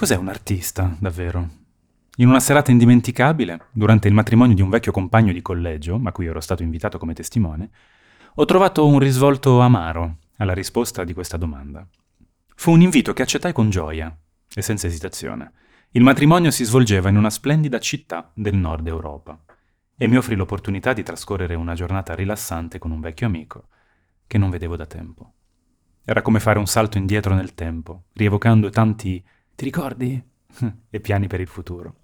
Cos'è un artista, davvero? In una serata indimenticabile, durante il matrimonio di un vecchio compagno di collegio, a cui ero stato invitato come testimone, ho trovato un risvolto amaro alla risposta di questa domanda. Fu un invito che accettai con gioia e senza esitazione. Il matrimonio si svolgeva in una splendida città del nord Europa e mi offrì l'opportunità di trascorrere una giornata rilassante con un vecchio amico che non vedevo da tempo. Era come fare un salto indietro nel tempo, rievocando tanti ti ricordi? e piani per il futuro.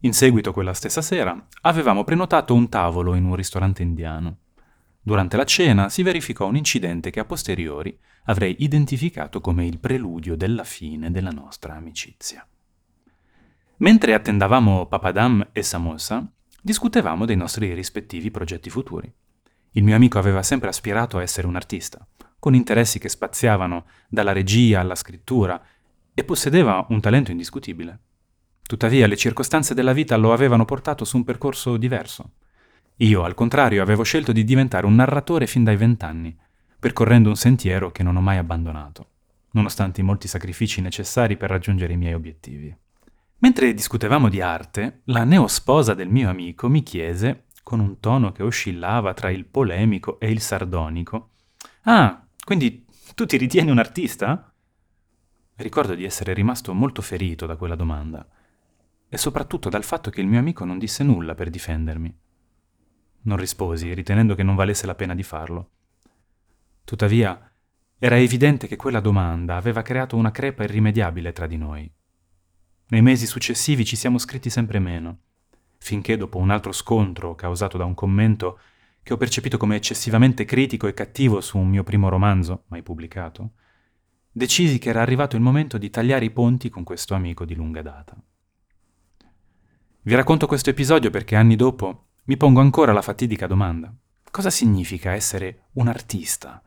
In seguito, quella stessa sera, avevamo prenotato un tavolo in un ristorante indiano. Durante la cena si verificò un incidente che a posteriori avrei identificato come il preludio della fine della nostra amicizia. Mentre attendavamo Papadam e Samosa, discutevamo dei nostri rispettivi progetti futuri. Il mio amico aveva sempre aspirato a essere un artista, con interessi che spaziavano dalla regia alla scrittura, e possedeva un talento indiscutibile. Tuttavia le circostanze della vita lo avevano portato su un percorso diverso. Io, al contrario, avevo scelto di diventare un narratore fin dai vent'anni, percorrendo un sentiero che non ho mai abbandonato, nonostante i molti sacrifici necessari per raggiungere i miei obiettivi. Mentre discutevamo di arte, la neosposa del mio amico mi chiese, con un tono che oscillava tra il polemico e il sardonico, Ah, quindi tu ti ritieni un artista? Ricordo di essere rimasto molto ferito da quella domanda, e soprattutto dal fatto che il mio amico non disse nulla per difendermi. Non risposi, ritenendo che non valesse la pena di farlo. Tuttavia, era evidente che quella domanda aveva creato una crepa irrimediabile tra di noi. Nei mesi successivi ci siamo scritti sempre meno, finché dopo un altro scontro causato da un commento che ho percepito come eccessivamente critico e cattivo su un mio primo romanzo, mai pubblicato, decisi che era arrivato il momento di tagliare i ponti con questo amico di lunga data. Vi racconto questo episodio perché anni dopo mi pongo ancora la fatidica domanda. Cosa significa essere un artista?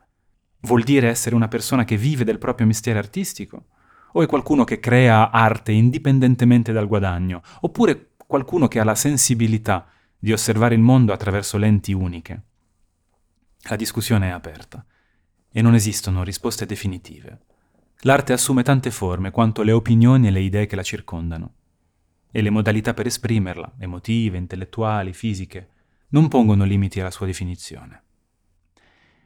Vuol dire essere una persona che vive del proprio mestiere artistico? O è qualcuno che crea arte indipendentemente dal guadagno? Oppure qualcuno che ha la sensibilità di osservare il mondo attraverso lenti uniche? La discussione è aperta e non esistono risposte definitive. L'arte assume tante forme quanto le opinioni e le idee che la circondano. E le modalità per esprimerla, emotive, intellettuali, fisiche, non pongono limiti alla sua definizione.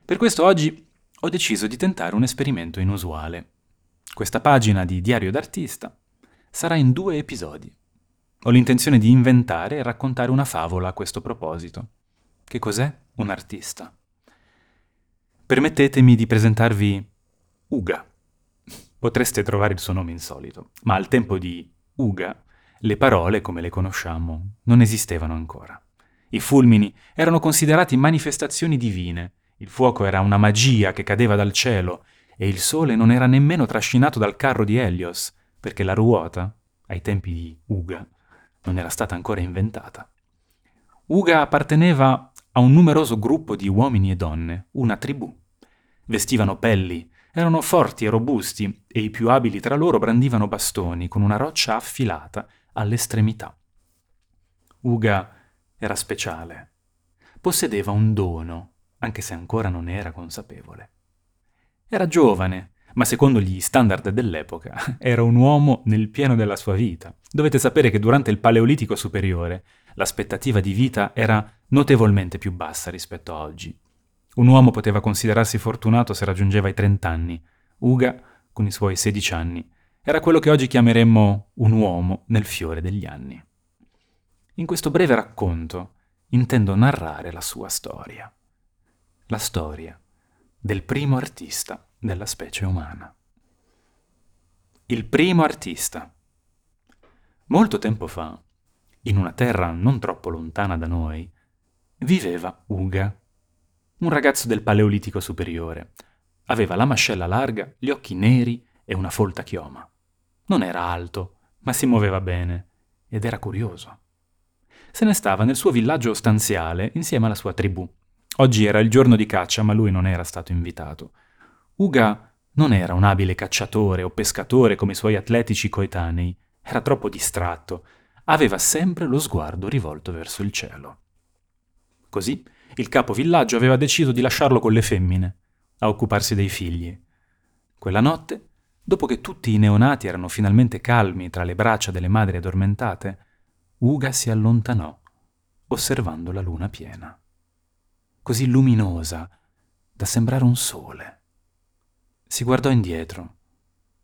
Per questo oggi ho deciso di tentare un esperimento inusuale questa pagina di Diario d'artista sarà in due episodi. Ho l'intenzione di inventare e raccontare una favola a questo proposito. Che cos'è un artista? Permettetemi di presentarvi Uga. Potreste trovare il suo nome insolito, ma al tempo di Uga le parole, come le conosciamo, non esistevano ancora. I fulmini erano considerati manifestazioni divine, il fuoco era una magia che cadeva dal cielo e il sole non era nemmeno trascinato dal carro di Helios, perché la ruota, ai tempi di Uga, non era stata ancora inventata. Uga apparteneva a un numeroso gruppo di uomini e donne, una tribù. Vestivano pelli, erano forti e robusti e i più abili tra loro brandivano bastoni con una roccia affilata all'estremità. Uga era speciale. Possedeva un dono, anche se ancora non era consapevole. Era giovane, ma secondo gli standard dell'epoca era un uomo nel pieno della sua vita. Dovete sapere che durante il Paleolitico superiore l'aspettativa di vita era notevolmente più bassa rispetto a oggi. Un uomo poteva considerarsi fortunato se raggiungeva i 30 anni. Uga, con i suoi 16 anni, era quello che oggi chiameremmo un uomo nel fiore degli anni. In questo breve racconto intendo narrare la sua storia. La storia del primo artista della specie umana. Il primo artista. Molto tempo fa, in una terra non troppo lontana da noi, viveva Uga, un ragazzo del Paleolitico superiore. Aveva la mascella larga, gli occhi neri e una folta chioma. Non era alto, ma si muoveva bene ed era curioso. Se ne stava nel suo villaggio stanziale insieme alla sua tribù. Oggi era il giorno di caccia, ma lui non era stato invitato. Uga non era un abile cacciatore o pescatore come i suoi atletici coetanei, era troppo distratto, aveva sempre lo sguardo rivolto verso il cielo. Così il capo villaggio aveva deciso di lasciarlo con le femmine, a occuparsi dei figli. Quella notte dopo che tutti i neonati erano finalmente calmi tra le braccia delle madri addormentate, Uga si allontanò, osservando la luna piena, così luminosa da sembrare un sole. Si guardò indietro.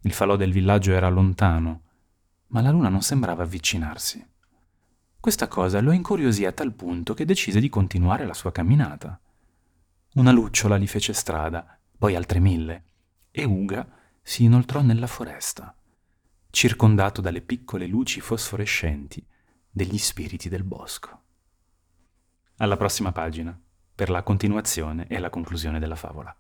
Il falò del villaggio era lontano, ma la luna non sembrava avvicinarsi. Questa cosa lo incuriosì a tal punto che decise di continuare la sua camminata. Una lucciola gli fece strada, poi altre mille, e Uga si inoltrò nella foresta, circondato dalle piccole luci fosforescenti degli spiriti del bosco. Alla prossima pagina, per la continuazione e la conclusione della favola.